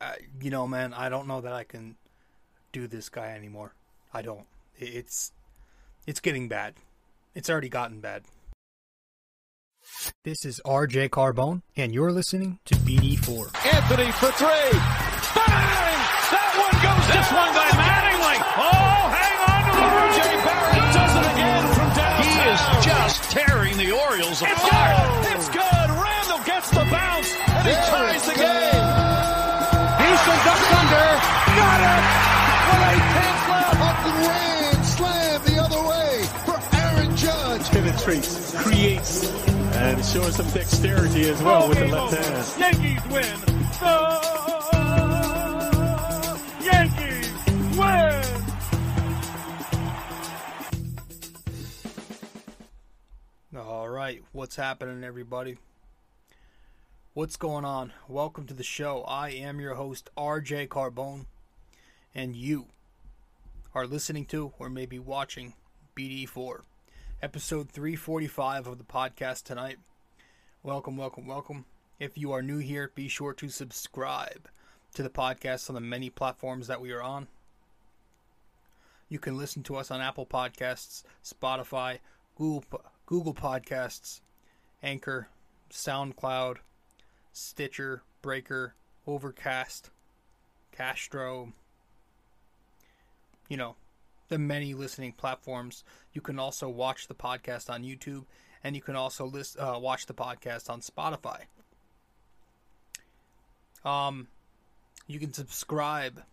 uh, you know, man, I don't know that I can do this guy anymore. I don't. It's it's getting bad. It's already gotten bad. This is RJ Carbone, and you're listening to BD4. Anthony for three. Bang! That one goes This one by Mattingly. Oh, hang on to the RJ Barrett does it again from downtown. He is just tearing the Orioles apart. It's apart. good. It's good. Randle gets the bounce and he ties penetrates, creates, and showing some dexterity as well with the left hand. Yankees win. The Yankees win. All right, what's happening, everybody? What's going on? Welcome to the show. I am your host, RJ Carbone, and you are listening to or maybe watching BD4, episode 345 of the podcast tonight. Welcome, welcome, welcome. If you are new here, be sure to subscribe to the podcast on the many platforms that we are on. You can listen to us on Apple Podcasts, Spotify, Google Google Podcasts, Anchor, SoundCloud, Stitcher, Breaker, Overcast, Castro. You know, the many listening platforms. You can also watch the podcast on YouTube, and you can also list, uh, watch the podcast on Spotify. Um, you can subscribe,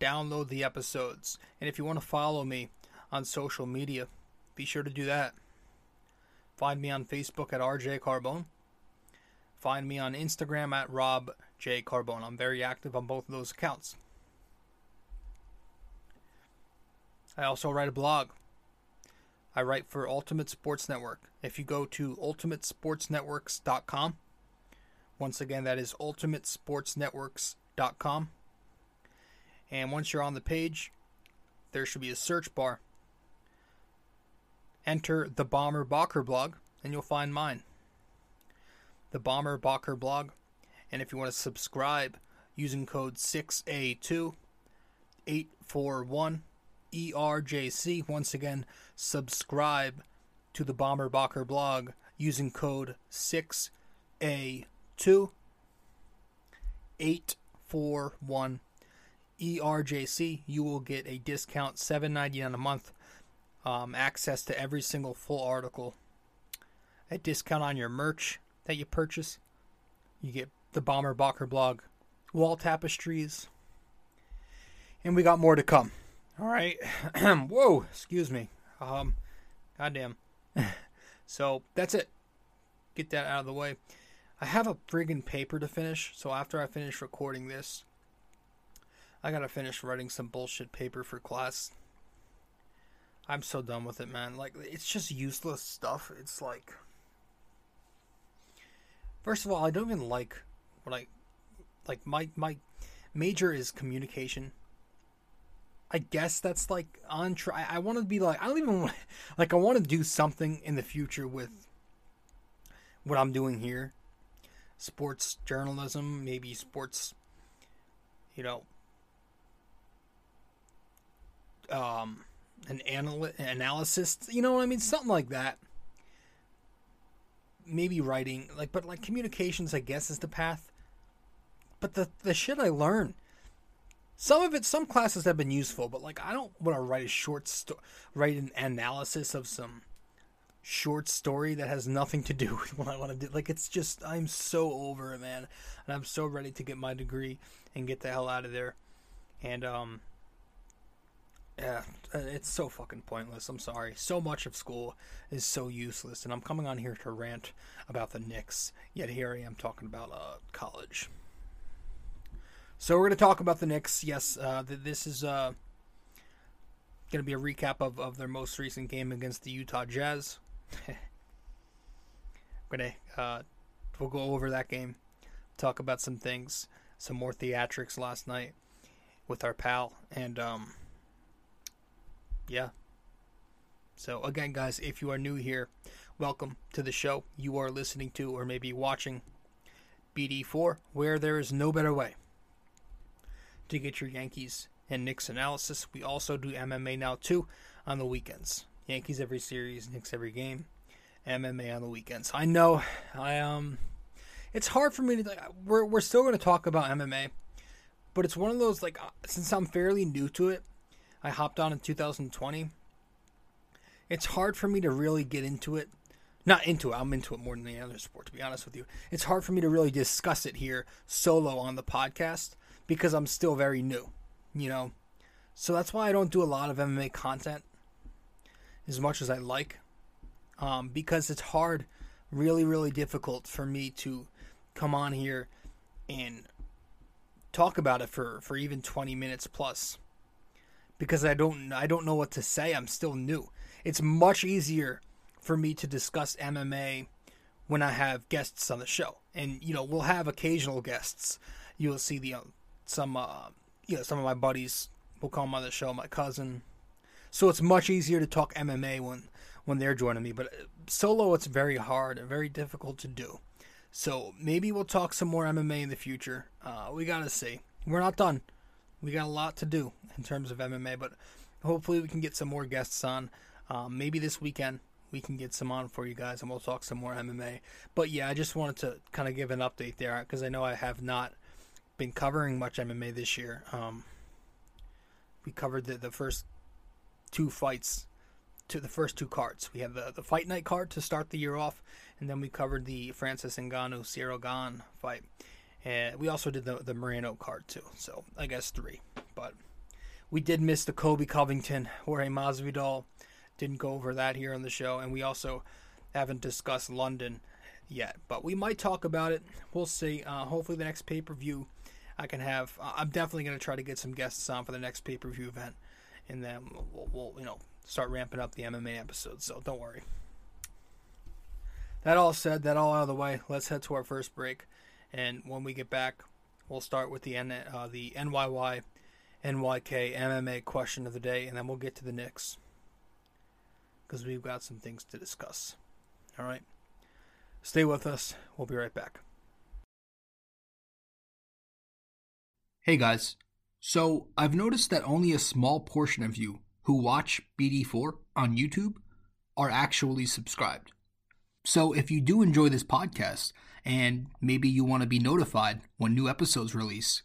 download the episodes, and if you want to follow me on social media, be sure to do that. Find me on Facebook at RJ Carbone. Find me on Instagram at Rob J Carbone. I'm very active on both of those accounts. I also write a blog. I write for Ultimate Sports Network. If you go to ultimatesportsnetworks.com, once again, that is ultimatesportsnetworks.com. And once you're on the page, there should be a search bar. Enter the Bomber Bocker blog, and you'll find mine. The Bomber Bocker blog. And if you want to subscribe using code 6A2 841 ERJC, once again, subscribe to the Bomber Bocker blog using code 6A2 841 ERJC. You will get a discount $7.99 a month um, access to every single full article, a discount on your merch that you purchase. You get the Bomber Bocker blog, wall tapestries, and we got more to come. All right. Whoa, excuse me. Um, goddamn. so that's it. Get that out of the way. I have a friggin' paper to finish, so after I finish recording this, I gotta finish writing some bullshit paper for class. I'm so done with it, man. Like it's just useless stuff. It's like First of all, I don't even like what I like my my major is communication. I guess that's like on try I want to be like I don't even want like I want to do something in the future with what I'm doing here. Sports journalism, maybe sports you know um an anal- analysis, you know what I mean? Something like that. Maybe writing, like, but like communications, I guess, is the path. But the the shit I learn, some of it, some classes have been useful, but like, I don't want to write a short sto- write an analysis of some short story that has nothing to do with what I want to do. Like, it's just, I'm so over it, man, and I'm so ready to get my degree and get the hell out of there. And um, yeah, it's so fucking pointless. I'm sorry. So much of school is so useless, and I'm coming on here to rant about the Knicks. Yet here I am talking about uh, college. So we're gonna talk about the Knicks. Yes, uh, th- this is uh, gonna be a recap of, of their most recent game against the Utah Jazz. we're gonna uh, we'll go over that game, talk about some things, some more theatrics last night with our pal, and um, yeah. So again, guys, if you are new here, welcome to the show. You are listening to or maybe watching BD4, where there is no better way to get your Yankees and Knicks analysis. We also do MMA now too on the weekends. Yankees every series, Knicks every game, MMA on the weekends. I know, I um, it's hard for me to. Like, we're we're still going to talk about MMA, but it's one of those like uh, since I'm fairly new to it, I hopped on in 2020. It's hard for me to really get into it. Not into it. I'm into it more than any other sport, to be honest with you. It's hard for me to really discuss it here solo on the podcast because I'm still very new, you know. So that's why I don't do a lot of MMA content as much as I like, um, because it's hard, really, really difficult for me to come on here and talk about it for, for even 20 minutes plus because I don't I don't know what to say. I'm still new. It's much easier for me to discuss MMA when I have guests on the show, and you know we'll have occasional guests. You'll see the um, some uh, you know some of my buddies will come on the show, my cousin. So it's much easier to talk MMA when when they're joining me. But uh, solo, it's very hard and very difficult to do. So maybe we'll talk some more MMA in the future. Uh, we gotta see. We're not done. We got a lot to do in terms of MMA, but hopefully we can get some more guests on. Um, maybe this weekend we can get some on for you guys and we'll talk some more MMA. But yeah, I just wanted to kind of give an update there because I know I have not been covering much MMA this year. Um, we covered the, the first two fights to the first two cards. We had the, the fight night card to start the year off, and then we covered the Francis Ngannou Ciryl Gane fight. And we also did the, the Moreno card too. So I guess three. But we did miss the Colby Covington, Jorge Masvidal. Didn't go over that here on the show. And we also haven't discussed London yet. But we might talk about it. We'll see. Uh, hopefully the next pay-per-view I can have. I'm definitely going to try to get some guests on for the next pay-per-view event. And then we'll, we'll, you know, start ramping up the MMA episodes. So don't worry. That all said, that all out of the way, let's head to our first break. And when we get back, we'll start with the N, uh, the NYY, NYK MMA question of the day, and then we'll get to the Knicks because we've got some things to discuss. All right, stay with us. We'll be right back. Hey guys, so I've noticed that only a small portion of you who watch BD4 on YouTube are actually subscribed. So if you do enjoy this podcast and maybe you want to be notified when new episodes release,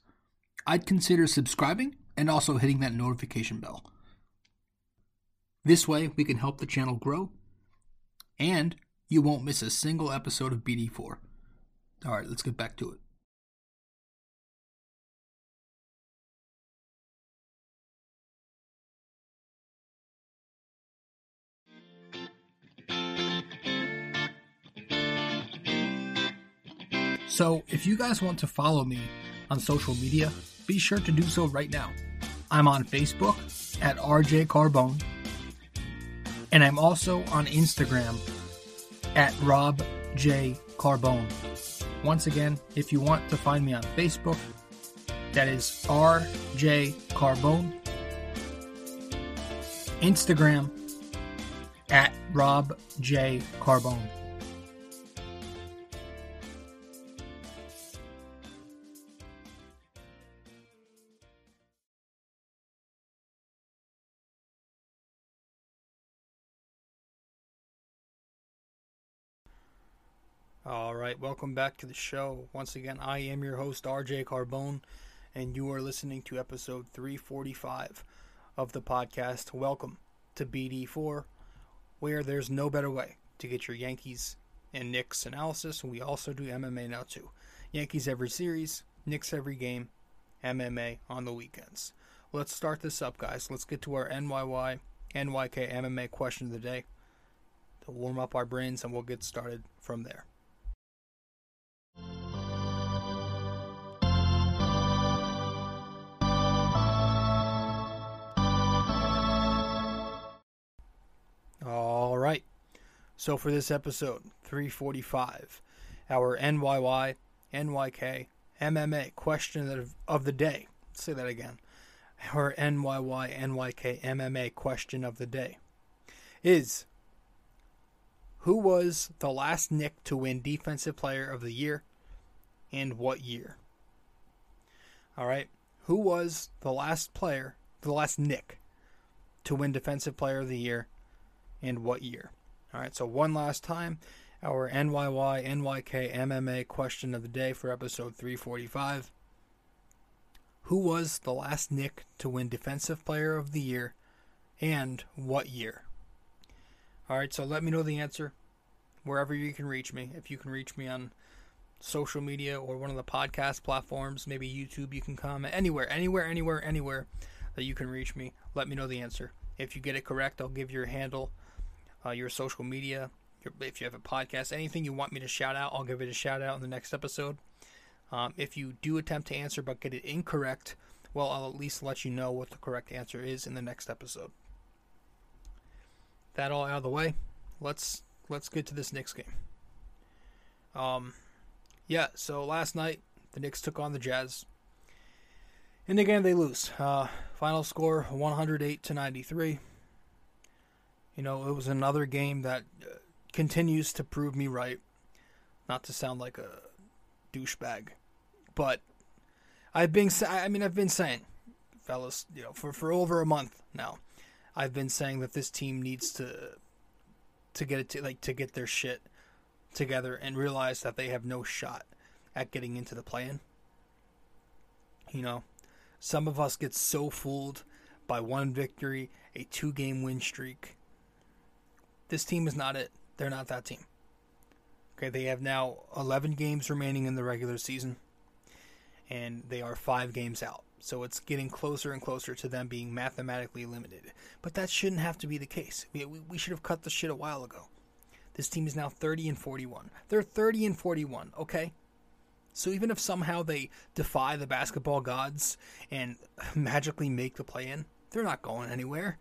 I'd consider subscribing and also hitting that notification bell. This way, we can help the channel grow and you won't miss a single episode of BD4. All right, let's get back to it. So, if you guys want to follow me on social media, be sure to do so right now. I'm on Facebook at RJ Carbone, and I'm also on Instagram at Rob J Carbone. Once again, if you want to find me on Facebook, that is RJ Carbone. Instagram at Rob J Carbone. Right, welcome back to the show. Once again, I am your host, RJ Carbone, and you are listening to episode 345 of the podcast. Welcome to BD4, where there's no better way to get your Yankees and Knicks analysis. We also do MMA now, too. Yankees every series, Knicks every game, MMA on the weekends. Let's start this up, guys. Let's get to our NYY, NYK MMA question of the day to warm up our brains, and we'll get started from there. So for this episode, 345, our NYY, NYK, MMA question of, the day. Let's say that again. Our NYY, NYK, MMA question of the day is Who was the last Knick to win Defensive Player of the Year and what year? All right. Who was the last player, the last Knick, to win Defensive Player of the Year, and what year? All right, so one last time, our NYY NYK MMA question of the day for episode 345. Who was the last Knick to win Defensive Player of the Year, and what year? All right, so let me know the answer wherever you can reach me. If you can reach me on social media or one of the podcast platforms, maybe YouTube, you can comment anywhere, anywhere, anywhere, anywhere that you can reach me. Let me know the answer. If you get it correct, I'll give your handle, uh, your social media. Your, if you have a podcast, anything you want me to shout out, I'll give it a shout out in the next episode. Um, if you do attempt to answer but get it incorrect, well, I'll at least let you know what the correct answer is in the next episode. That all out of the way, let's let's get to this Knicks game. Um, yeah. So last night the Knicks took on the Jazz. In the game they lose. Uh, final score 108 to 93. You know, it was another game that uh, continues to prove me right. Not to sound like a douchebag, but I've been I mean I've been saying, fellas, you know, for for over a month now, I've been saying that this team needs to to get it to like to get their shit together and realize that they have no shot at getting into the play-in. You know, some of us get so fooled by one victory, a two-game win streak. This team is not it. They're not that team. Okay, they have now 11 games remaining in the regular season, and they are five games out. So it's getting closer and closer to them being mathematically eliminated. But that shouldn't have to be the case. We, we should have cut the shit a while ago. This team is now 30 and 41. They're 30 and 41, okay? So even if somehow they defy the basketball gods and magically make the play in, they're not going anywhere.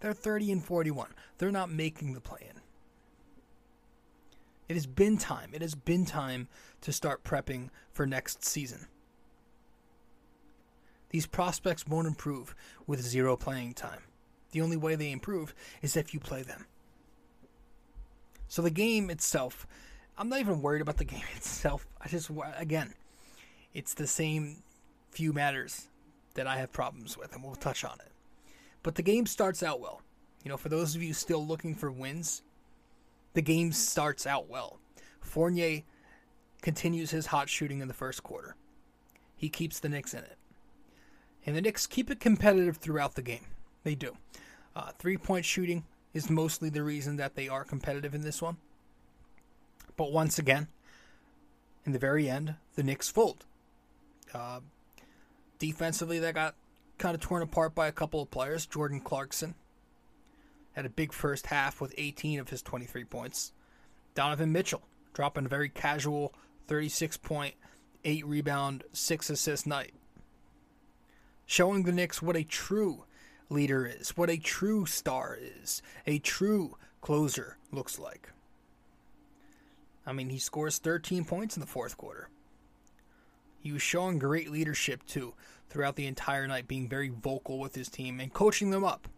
They're 30 and 41. They're not making the play in. It has been time. It has been time to start prepping for next season. These prospects won't improve with zero playing time. The only way they improve is if you play them. So the game itself, I'm not even worried about the game itself. I just, again, it's the same few matters that I have problems with, and we'll touch on it. But the game starts out well. You know, for those of you still looking for wins, the game starts out well. Fournier continues his hot shooting in the first quarter. He keeps the Knicks in it. And the Knicks keep it competitive throughout the game. They do. Uh, three point shooting is mostly the reason that they are competitive in this one. But once again, in the very end, the Knicks fold. Uh, defensively, they got kind of torn apart by a couple of players. Jordan Clarkson had a big first half with 18 of his 23 points. Donovan Mitchell dropping a very casual 36 point, 8 rebound, 6 assist night. Showing the Knicks what a true leader is, what a true star is, a true closer looks like. I mean, he scores 13 points in the fourth quarter. He was showing great leadership too throughout the entire night, being very vocal with his team and coaching them up.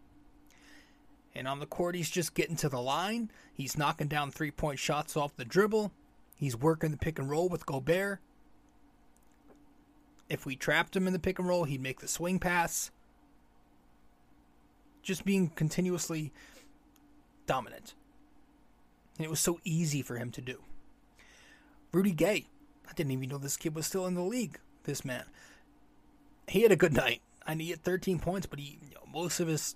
And on the court, he's just getting to the line. He's knocking down three point shots off the dribble. He's working the pick and roll with Gobert. If we trapped him in the pick and roll, he'd make the swing pass. Just being continuously dominant. And it was so easy for him to do. Rudy Gay. I didn't even know this kid was still in the league, this man. He had a good night. I mean, he had 13 points, but he you know, most of his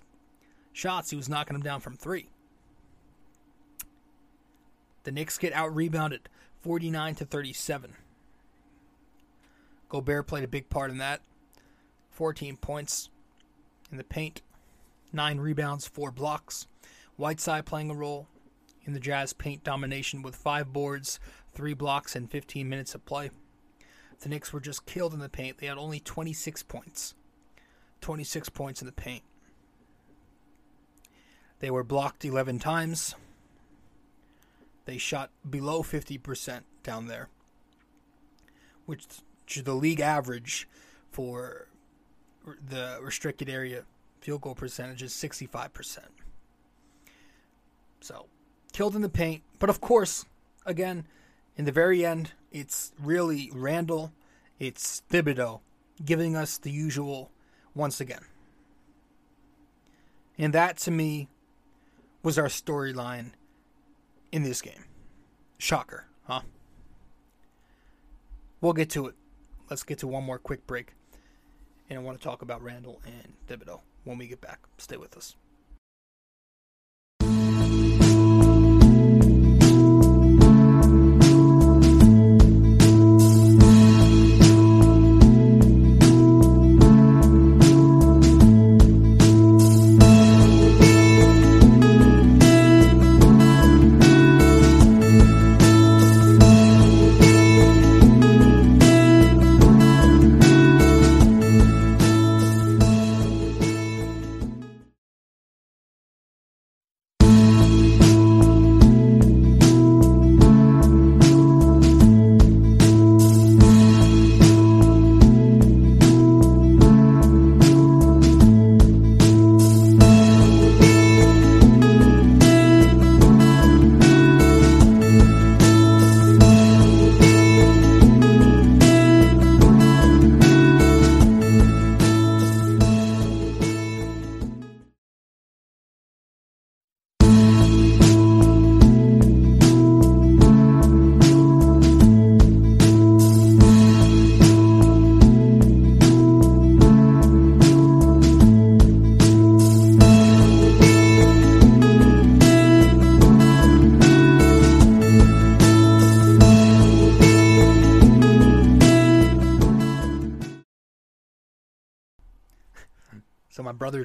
shots, he was knocking them down from three. The Knicks get out rebounded 49 to 37. Gobert played a big part in that. 14 points in the paint, 9 rebounds, 4 blocks. Whiteside playing a role in the Jazz paint domination with 5 boards, 3 blocks, and 15 minutes of play. The Knicks were just killed in the paint. They had only 26 points. 26 points in the paint. They were blocked 11 times. They shot below 50% down there, which is the league average for the restricted area field goal percentage is 65%. So, killed in the paint. But of course, again, in the very end, it's really Randle, it's Thibodeau giving us the usual once again. And that to me was our storyline in this game. Shocker, huh? We'll get to it. Let's get to one more quick break. And I want to talk about Randle and Thibodeau when we get back. Stay with us.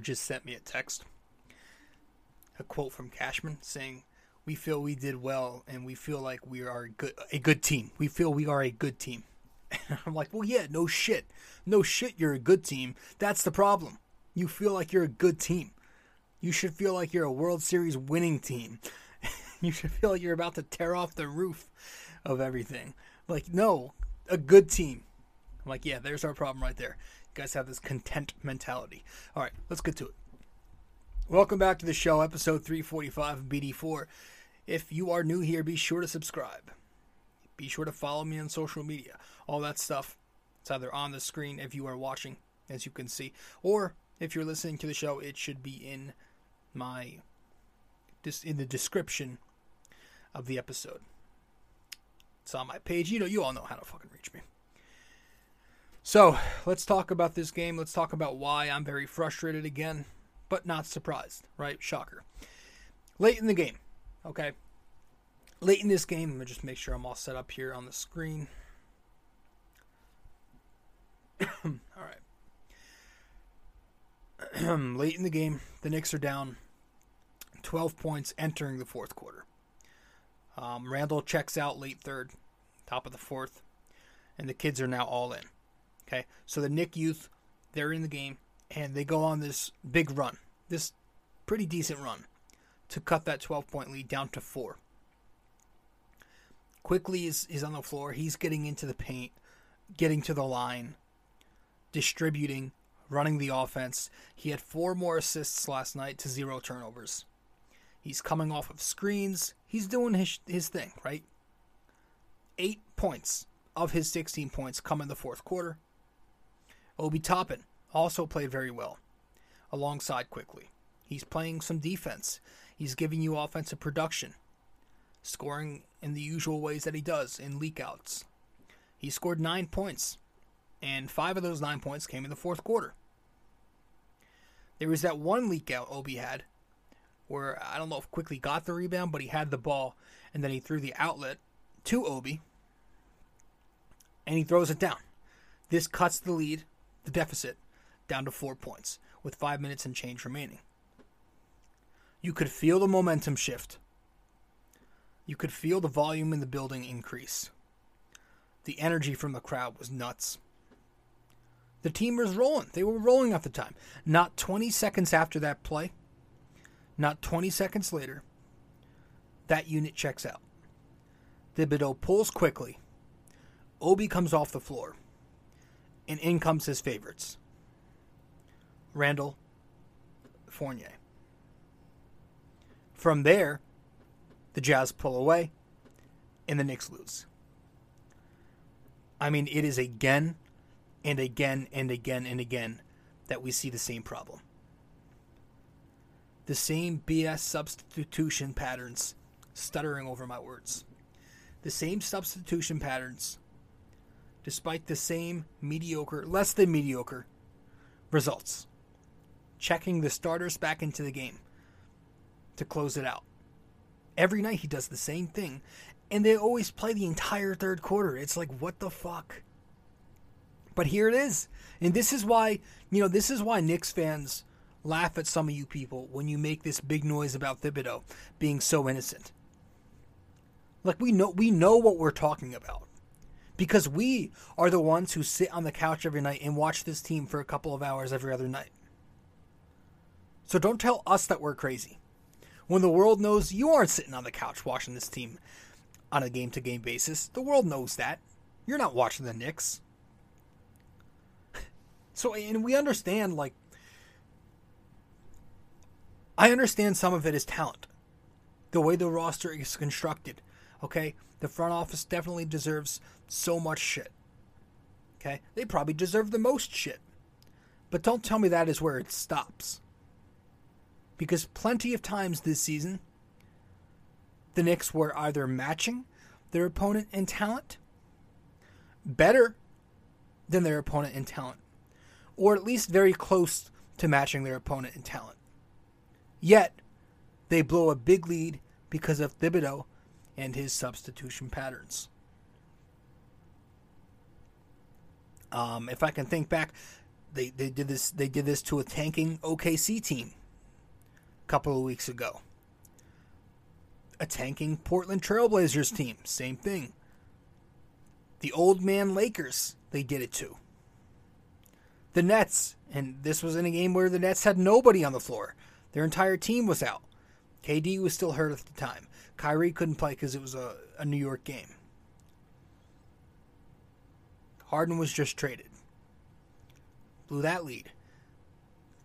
Just sent me a text, a quote from Cashman saying, "We feel we did well, and we feel like we are a good a good team. We feel we are a good team." And I'm like, "Well, yeah, no shit, no shit. You're a good team. That's the problem. You feel like you're a good team. You should feel like you're a World Series winning team. you should feel like you're about to tear off the roof of everything. Like, no, a good team." I'm like, "Yeah, there's our problem right there." Guys have this content mentality. All right, let's get to it. Welcome back to the show, episode 345 of BD4. If you are new here, be sure to subscribe. Be sure to follow me on social media. All that stuff. It's either on the screen if you are watching, as you can see, or if you're listening to the show, it should be in my just in the description of the episode. It's on my page. You know, you all know how to fucking reach me. So let's talk about this game. Let's talk about why I'm very frustrated again, but not surprised, right? Shocker. Late in the game, okay? Late in this game, let me just make sure I'm all set up here on the screen. all right. Late in the game, the Knicks are down 12 points entering the fourth quarter. Um, Randle checks out late third, top of the fourth, and the kids are now all in. Okay, so the Knick youth, they're in the game, and they go on this big run, this pretty decent run, to cut that 12 point lead down to four. Quickley is, is on the floor. He's getting into the paint, getting to the line, distributing, running the offense. He had four more assists last night to zero turnovers. He's coming off of screens. He's doing his, his thing, right? Eight points of his 16 points come in the fourth quarter. Obi Toppin also played very well alongside Quickley. He's playing some defense. He's giving you offensive production, scoring in the usual ways that he does in leakouts. He scored nine points, and five of those nine points came in the fourth quarter. There was that one leakout Obi had where I don't know if Quickley got the rebound, but he had the ball, and then he threw the outlet to Obi, and he throws it down. This cuts the lead the deficit down to four points with five minutes and change remaining. You could feel the momentum shift. You could feel the volume in the building increase. The energy from the crowd was nuts. The team was rolling. They were rolling at the time. Not 20 seconds after that play, not 20 seconds later, that unit checks out. Thibodeau pulls Quickley. Obi comes off the floor and in comes his favorites Randle Fournier. From there, the Jazz pull away and the Knicks lose. I mean, it is again and again and again and again that we see the same problem. The same BS substitution patterns, stuttering over my words. The same substitution patterns, despite the same mediocre, less than mediocre results. Checking the starters back into the game to close it out. Every night he does the same thing, and they always play the entire third quarter. It's like, what the fuck? But here it is. And this is why, you know, this is why Knicks fans laugh at some of you people when you make this big noise about Thibodeau being so innocent. Like we know we know what we're talking about. Because we are the ones who sit on the couch every night and watch this team for a couple of hours every other night. So don't tell us that we're crazy. When the world knows you aren't sitting on the couch watching this team on a game to game basis, the world knows that. You're not watching the Knicks. So, and we understand, like, I understand some of it is talent. The way the roster is constructed. Okay? The front office definitely deserves so much shit. Okay? They probably deserve the most shit. But don't tell me that is where it stops. Because plenty of times this season, the Knicks were either matching their opponent in talent, better than their opponent in talent, or at least very close to matching their opponent in talent. Yet, they blow a big lead because of Thibodeau and his substitution patterns. Um, if I can think back, they, they did this they did this to a tanking OKC team a couple of weeks ago. A tanking Portland Trailblazers team, same thing. The old man Lakers, they did it to. The Nets, and this was in a game where the Nets had nobody on the floor. Their entire team was out. KD was still hurt at the time. Kyrie couldn't play because it was a, a New York game. Harden was just traded. Blew that lead.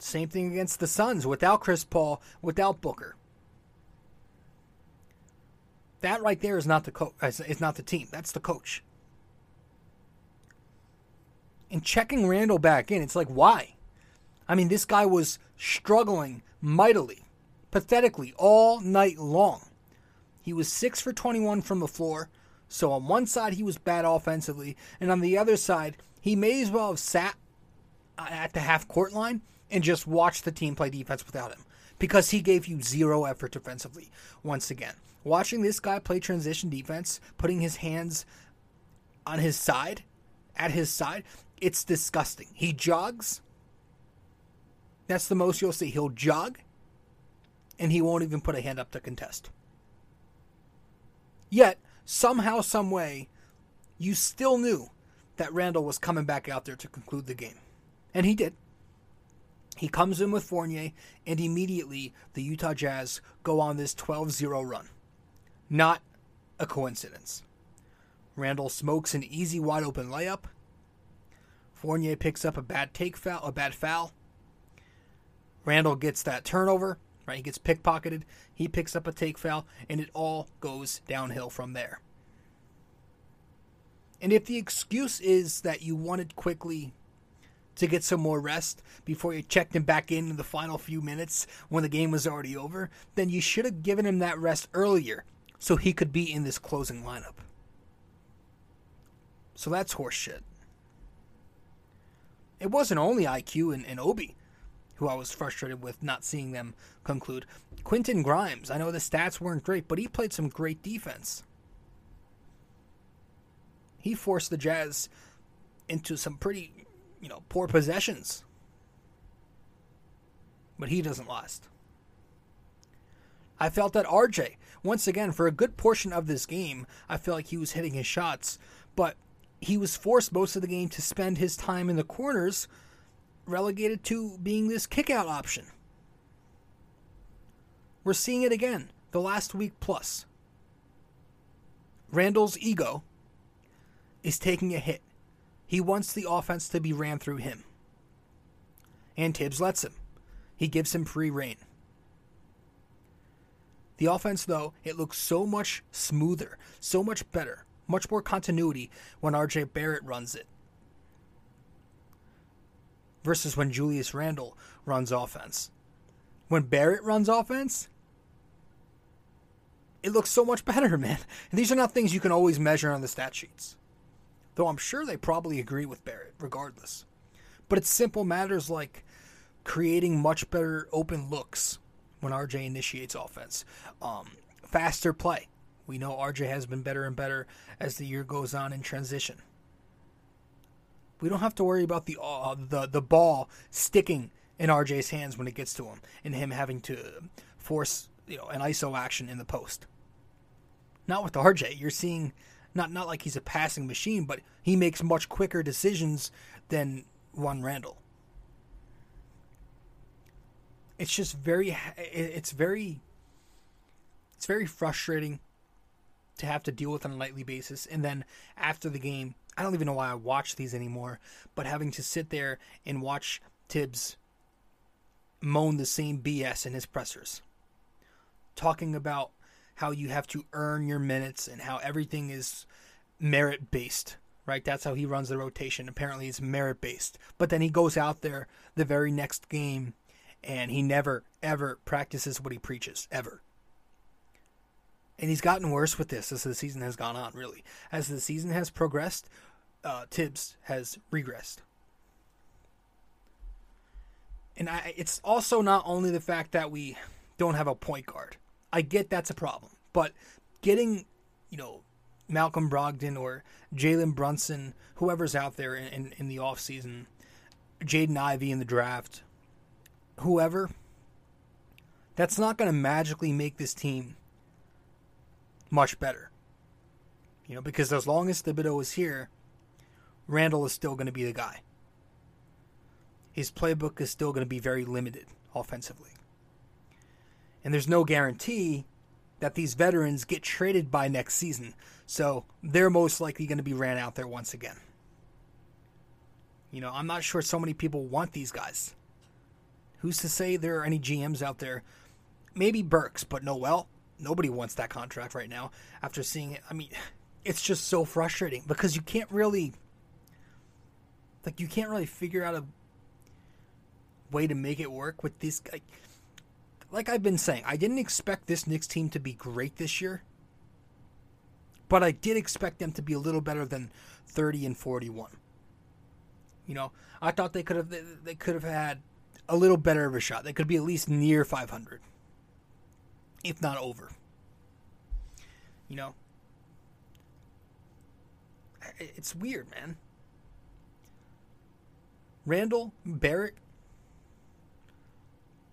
Same thing against the Suns without Chris Paul, without Booker. That right there is not the coach. Is not the team. That's the coach. And checking Randle back in, it's like why? I mean, this guy was struggling mightily, pathetically all night long. He was six for 21 from the floor. So on one side he was bad offensively, and on the other side he may as well have sat uh, at the half court line and just watched the team play defense without him because he gave you zero effort defensively. Once again, watching this guy play transition defense, putting his hands on his side, at his side, it's disgusting. He jogs. That's the most you'll see. He'll jog, and he won't even put a hand up to contest. Yet, somehow, some way, you still knew that Randle was coming back out there to conclude the game. And he did. He comes in with Fournier, and immediately the Utah Jazz go on this 12 0 run. Not a coincidence. Randle smokes an easy wide open layup. Fournier picks up a bad take foul, a bad foul. Randle gets that turnover, right? He gets pickpocketed. He picks up a take foul, and it all goes downhill from there. And if the excuse is that you wanted Quickley to get some more rest before you checked him back in in the final few minutes when the game was already over, then you should have given him that rest earlier so he could be in this closing lineup. So that's horseshit. It wasn't only IQ and, and Obi who I was frustrated with not seeing them conclude. Quentin Grimes, I know the stats weren't great, but he played some great defense. He forced the Jazz into some pretty, you know, poor possessions. But he doesn't last. I felt that RJ, once again, for a good portion of this game, I felt like he was hitting his shots, but he was forced most of the game to spend his time in the corners relegated to being this kickout option. We're seeing it again the last week plus. Randle's ego is taking a hit. He wants the offense to be ran through him. And Thibs lets him. He gives him free reign. The offense, though, it looks so much smoother, so much better, much more continuity when RJ Barrett runs it. Versus when Julius Randle runs offense. When Barrett runs offense, it looks so much better, man. And these are not things you can always measure on the stat sheets. Though I'm sure they probably agree with Barrett, regardless. But it's simple matters like creating much better open looks when RJ initiates offense. Um, faster play. We know RJ has been better and better as the year goes on in transition. We don't have to worry about the uh, the the ball sticking in RJ's hands when it gets to him and him having to force you know an ISO action in the post. Not with RJ. You're seeing not not like he's a passing machine, but he makes much quicker decisions than one Randle. It's just very it's very it's very frustrating to have to deal with on a nightly basis and then after the game I don't even know why I watch these anymore, but having to sit there and watch Thibs moan the same BS in his pressers. Talking about how you have to earn your minutes and how everything is merit based, right? That's how he runs the rotation. Apparently, it's merit based. But then he goes out there the very next game and he never, ever practices what he preaches, ever. And he's gotten worse with this as the season has gone on, really. As the season has progressed, uh, Thibs has regressed. And I, it's also not only the fact that we don't have a point guard. I get that's a problem, but getting, you know, Malcolm Brogdon or Jalen Brunson, whoever's out there in, in, in the offseason, Jaden Ivey in the draft, whoever, that's not going to magically make this team much better. You know, because as long as Thibodeau is here, Randle is still going to be the guy. His playbook is still going to be very limited offensively. And there's no guarantee that these veterans get traded by next season. So they're most likely going to be ran out there once again. You know, I'm not sure so many people want these guys. Who's to say there are any GMs out there? Maybe Burks, but Noel, nobody wants that contract right now after seeing it. I mean, it's just so frustrating because you can't really like you can't really figure out a way to make it work with this like, like I've been saying, I didn't expect this Knicks team to be great this year. But I did expect them to be a little better than 30 and 41. You know, I thought they could have they could have had a little better of a shot. They could be at least near 500 if not over. You know, it's weird, man. Randle, Barrett,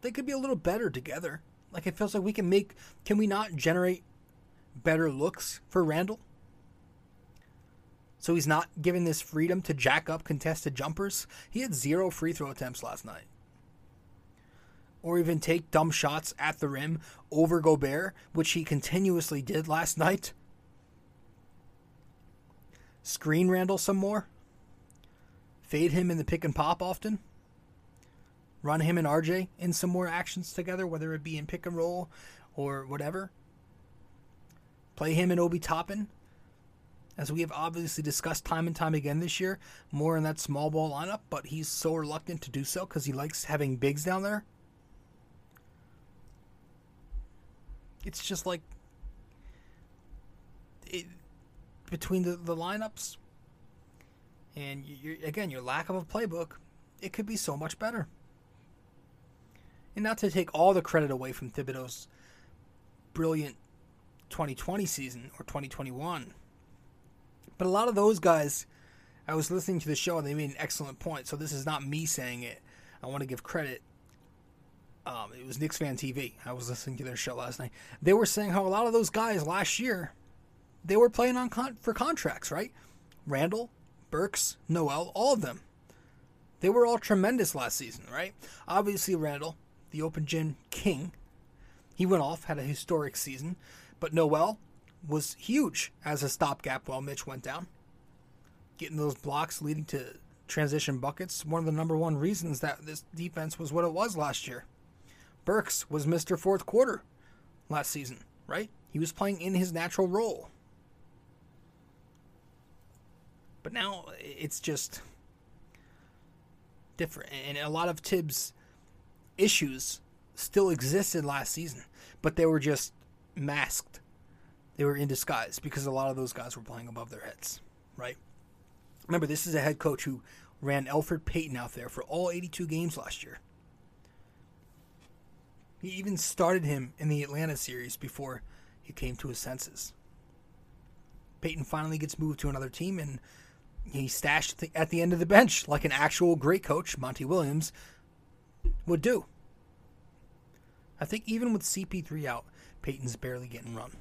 they could be a little better together. Like it feels like we can make. Can we not generate better looks for Randle? So he's not given this freedom to jack up contested jumpers. He had zero free throw attempts last night or even take dumb shots at the rim over Gobert, which he continuously did last night. Screen Randle some more. Fade him in the pick and pop often. Run him and RJ in some more actions together, whether it be in pick and roll or whatever. Play him and Obi Toppin. As we have obviously discussed time and time again this year, more in that small ball lineup, but he's so reluctant to do so because he likes having bigs down there. It's just like it, between the, the lineups and you, again your lack of a playbook, it could be so much better. And not to take all the credit away from Thibodeau's brilliant 2020 season or 2021, but a lot of those guys, I was listening to the show and they made an excellent point. So this is not me saying it. I want to give credit um, it was Knicks Fan TV. I was listening to their show last night. They were saying how a lot of those guys last year, they were playing on con- for contracts, right? Randle, Burks, Noel, all of them. They were all tremendous last season, right? Obviously, Randle, the Open Gym king, he went off, had a historic season, but Noel was huge as a stopgap while Mitch went down. Getting those blocks leading to transition buckets, one of the number one reasons that this defense was what it was last year. Burks was Mr. Fourth Quarter last season, right? He was playing in his natural role. But now it's just different. And a lot of Thibs' issues still existed last season, but they were just masked. They were in disguise because a lot of those guys were playing above their heads, right? Remember, this is a head coach who ran Elfrid Payton out there for all 82 games last year. He even started him in the Atlanta series before he came to his senses. Payton finally gets moved to another team and he's stashed at the end of the bench like an actual great coach, Monty Williams, would do. I think even with CP3 out, Payton's barely getting run.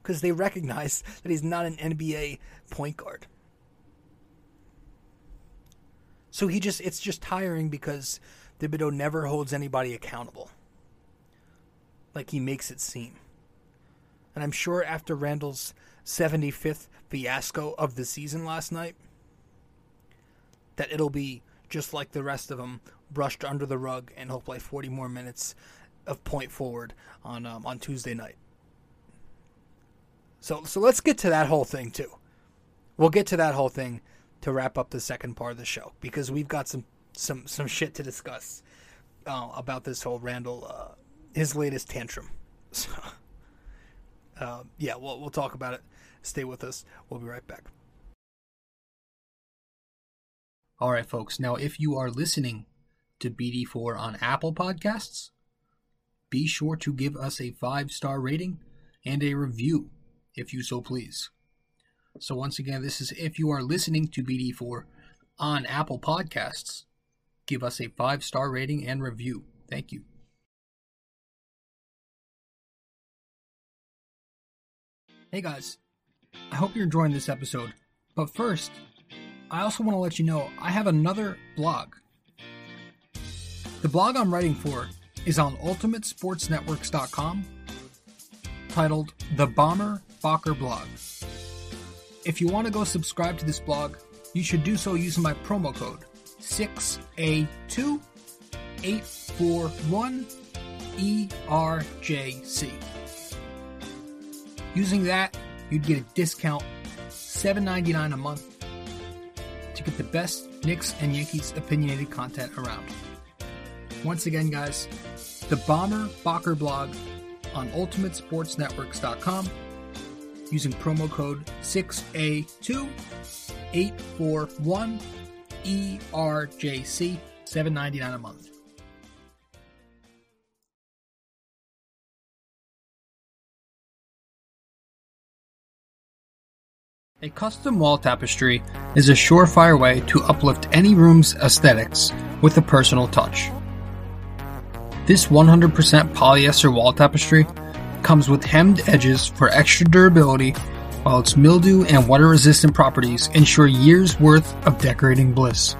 Because they recognize that he's not an NBA point guard. So he just it's just tiring because Thibodeau never holds anybody accountable. Like he makes it seem. And I'm sure after Randle's 75th fiasco of the season last night, that it'll be just like the rest of them, brushed under the rug, and he'll play 40 more minutes of point forward on um, on Tuesday night. So so let's get to that whole thing too. We'll get to that whole thing to wrap up the second part of the show because we've got some some some shit to discuss uh, about this whole Randle uh, his latest tantrum. So, uh, yeah, we'll we'll talk about it. Stay with us. We'll be right back. All right, folks. Now, if you are listening to BD4 on Apple Podcasts, be sure to give us a five star rating and a review, if you so please. So, once again, this is if you are listening to BD4 on Apple Podcasts, give us a five star rating and review. Thank you. Hey guys, I hope you're enjoying this episode. But first, I also want to let you know I have another blog. The blog I'm writing for is on ultimatesportsnetworks.com titled The Bomber Bocker Blog. If you want to go subscribe to this blog, you should do so using my promo code 6A2841ERJC. Using that, you'd get a discount $7.99 a month to get the best Knicks and Yankees opinionated content around. Once again, guys, the Bomber Bocker blog on UltimateSportsNetworks.com using promo code 6A2841ERJC, $7.99 a month. A custom wall tapestry is a surefire way to uplift any room's aesthetics with a personal touch. This 100% polyester wall tapestry comes with hemmed edges for extra durability, while its mildew and water resistant properties ensure years worth of decorating bliss.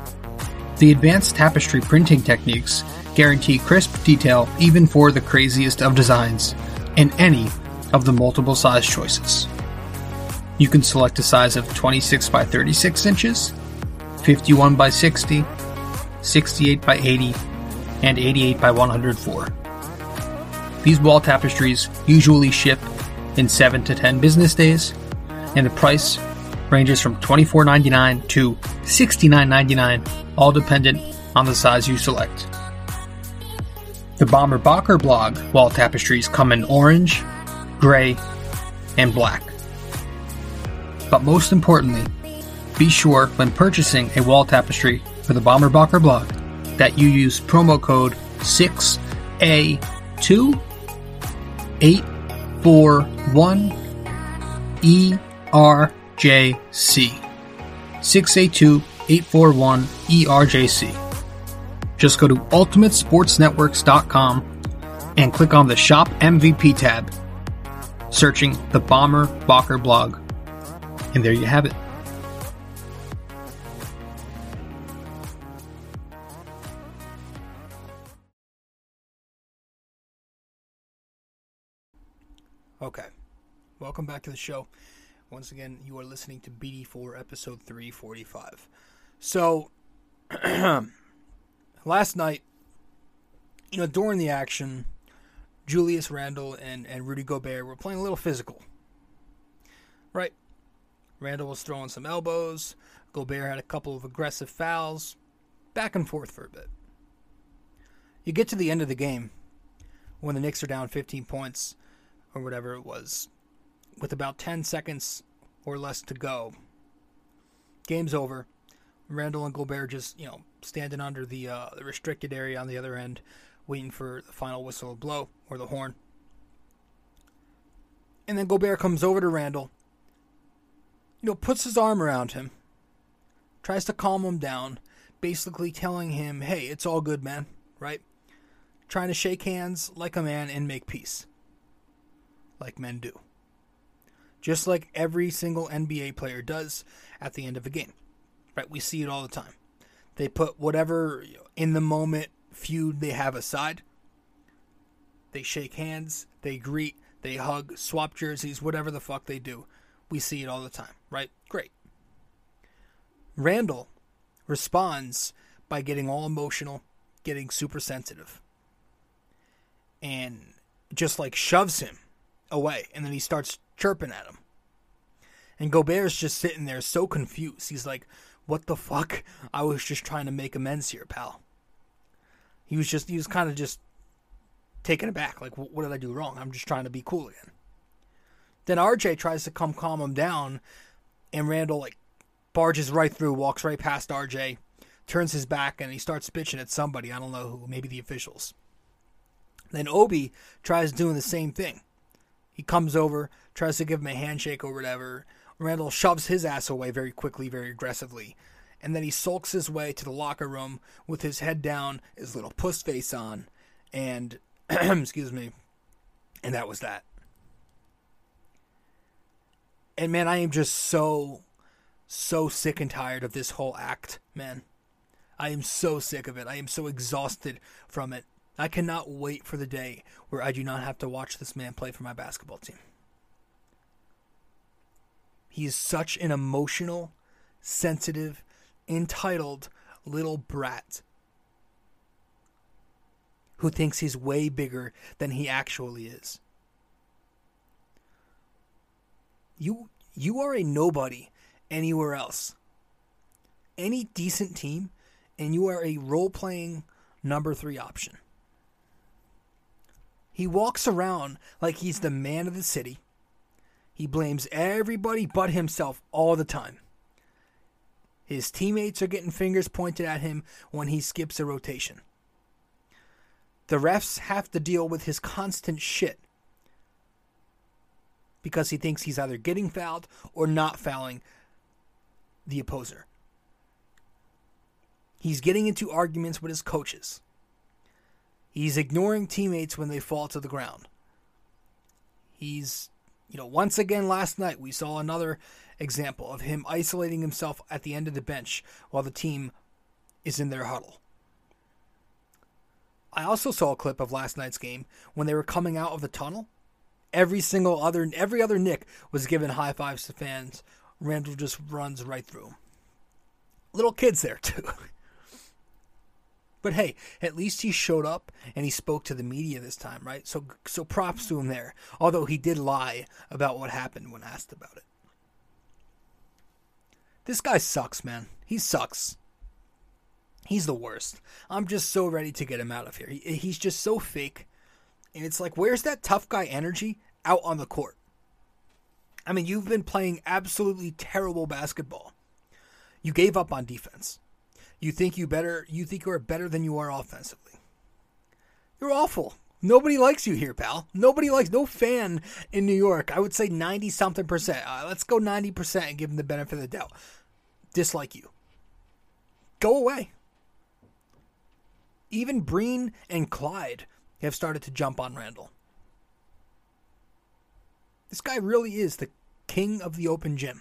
The advanced tapestry printing techniques guarantee crisp detail even for the craziest of designs in any of the multiple size choices. You can select a size of 26 by 36 inches, 51 by 60, 68 by 80, and 88 by 104. These wall tapestries usually ship in 7 to 10 business days, and the price ranges from $24.99 to $69.99, all dependent on the size you select. The Bomber Bocker blog wall tapestries come in orange, gray, and black. But most importantly, be sure when purchasing a wall tapestry for the Bomber Bocker blog that you use promo code 6A2 841 ERJC. 6A2 841 ERJC. Just go to UltimateSportsNetworks.com and click on the Shop MVP tab, searching the Bomber Bocker blog. And there you have it. Okay. Welcome back to the show. Once again, you are listening to BD4 episode 345. So, last night, you know, during the action, Julius Randle and, and Rudy Gobert were playing a little physical. Right? Randle was throwing some elbows. Gobert had a couple of aggressive fouls. back and forth for a bit. You get to the end of the game when the Knicks are down 15 points or whatever it was, with about 10 seconds or less to go. Game's over. Randle and Gobert just, you know, standing under the, uh, the restricted area on the other end, waiting for the final whistle blow or the horn. And then Gobert comes over to Randle, you know, puts his arm around him, tries to calm him down, basically telling him, hey, it's all good, man, right? Trying to shake hands like a man and make peace, like men do. Just like every single NBA player does at the end of a game, right? We see it all the time. They put whatever in the moment feud they have aside. They shake hands, they greet, they hug, swap jerseys, whatever the fuck they do. We see it all the time, right? Great. Randle responds by getting all emotional, getting super sensitive, and just like shoves him away. And then he starts chirping at him. And Gobert's just sitting there so confused. He's like, What the fuck? I was just trying to make amends here, pal. He was just, he was kind of just taken aback. Like, what did I do wrong? I'm just trying to be cool again. Then RJ tries to come calm him down, and Randle, like, barges right through, walks right past RJ, turns his back, and he starts bitching at somebody. I don't know who, maybe the officials. Then Obi tries doing the same thing. He comes over, tries to give him a handshake or whatever. Randle shoves his ass away very quickly, very aggressively. And then he sulks his way to the locker room with his head down, his little puss face on, and, excuse me, and that was that. And man, I am just so so sick and tired of this whole act, man. I am so sick of it. I am so exhausted from it. I cannot wait for the day where I do not have to watch this man play for my basketball team. He is such an emotional, sensitive, entitled little brat who thinks he's way bigger than he actually is. You you are a nobody anywhere else. Any decent team, and you are a role playing number three option. He walks around like he's the man of the city. He blames everybody but himself all the time. His teammates are getting fingers pointed at him when he skips a rotation. The refs have to deal with his constant shit because he thinks he's either getting fouled or not fouling the opposer. He's getting into arguments with his coaches. He's ignoring teammates when they fall to the ground. He's, you know, once again last night we saw another example of him isolating himself at the end of the bench while the team is in their huddle. I also saw a clip of last night's game when they were coming out of the tunnel. Every single other every other Knick was giving high fives to fans Randle just runs right through. Little kids there, too. But hey, at least he showed up and he spoke to the media this time, right? So so props to him there. Although he did lie about what happened when asked about it. This guy sucks, man. He sucks. He's the worst. I'm just so ready to get him out of here. He, he's just so fake. And it's like, where's that tough guy energy out on the court? I mean, you've been playing absolutely terrible basketball. You gave up on defense. You think you better you think you are better than you are offensively. You're awful. Nobody likes you here, pal. Nobody likes no fan in New York. I would say 90 something percent. Uh, let's go 90% and give them the benefit of the doubt. Dislike you. Go away. Even Breen and Clyde have started to jump on Randle. This guy really is the king of the open gym.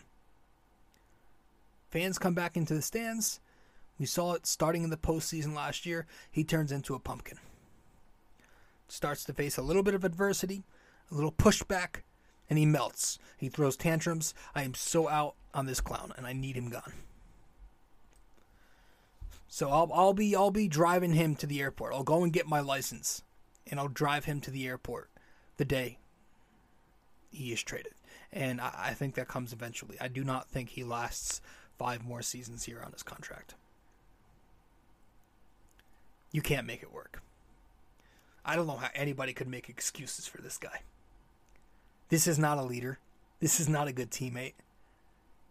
Fans come back into the stands. We saw it starting in the postseason last year. He turns into a pumpkin. Starts to face a little bit of adversity, a little pushback, and he melts. He throws tantrums. I am so out on this clown, and I need him gone. So I'll I'll be I'll be driving him to the airport. I'll go and get my license, and I'll drive him to the airport the day he is traded. And I, I think that comes eventually. I do not think he lasts five more seasons here on his contract. You can't make it work. I don't know how anybody could make excuses for this guy. This is not a leader. This is not a good teammate.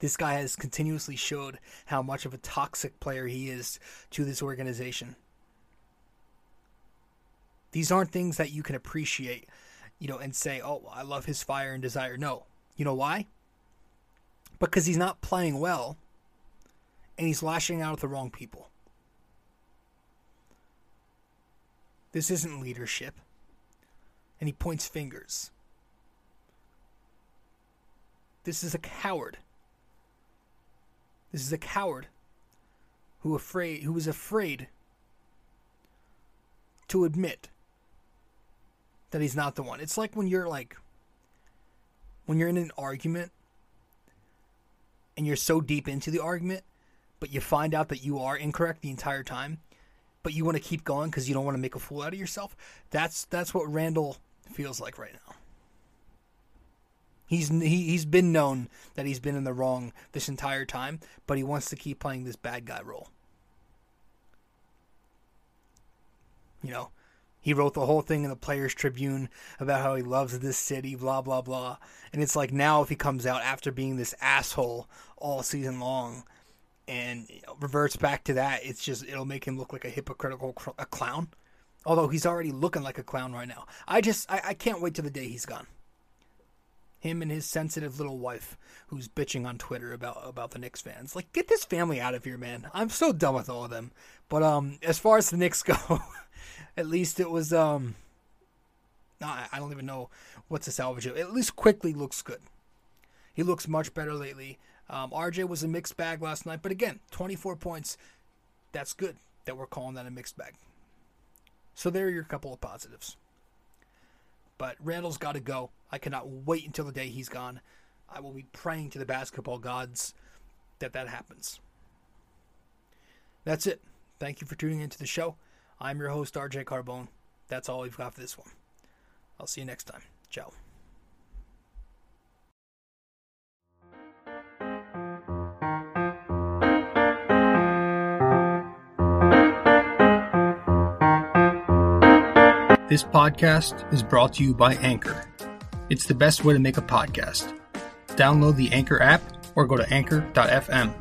This guy has continuously showed how much of a toxic player he is to this organization. These aren't things that you can appreciate, you know, and say, "Oh, I love his fire and desire." No. You know why? Because he's not playing well and he's lashing out at the wrong people. This isn't leadership. And he points fingers. This is a coward. This is a coward who afraid who is afraid to admit that he's not the one. It's like when you're like when you're in an argument and you're so deep into the argument, but you find out that you are incorrect the entire time, but you want to keep going because you don't want to make a fool out of yourself. That's that's what Randle feels like right now. He's he, he's been known that he's been in the wrong this entire time, but he wants to keep playing this bad guy role. You know, he wrote the whole thing in the Players Tribune about how he loves this city, blah blah blah. And it's like now if he comes out after being this asshole all season long and reverts back to that, it's just it'll make him look like a hypocritical cr- a clown. Although he's already looking like a clown right now. I just I, I can't wait till the day he's gone him and his sensitive little wife who's bitching on Twitter about about the Knicks fans. Like, get this family out of here, man. I'm so done with all of them. But um, as far as the Knicks go, at least it was um, I I don't even know what to salvage it. At least Quickley looks good. He looks much better lately. Um, RJ was a mixed bag last night, but again, 24 points. That's good that we're calling that a mixed bag. So there are your couple of positives. But Randle's got to go. I cannot wait until the day he's gone. I will be praying to the basketball gods that that happens. That's it. Thank you for tuning into the show. I'm your host, RJ Carbone. That's all we've got for this one. I'll see you next time. Ciao. This podcast is brought to you by Anchor. It's the best way to make a podcast. Download the Anchor app or go to anchor.fm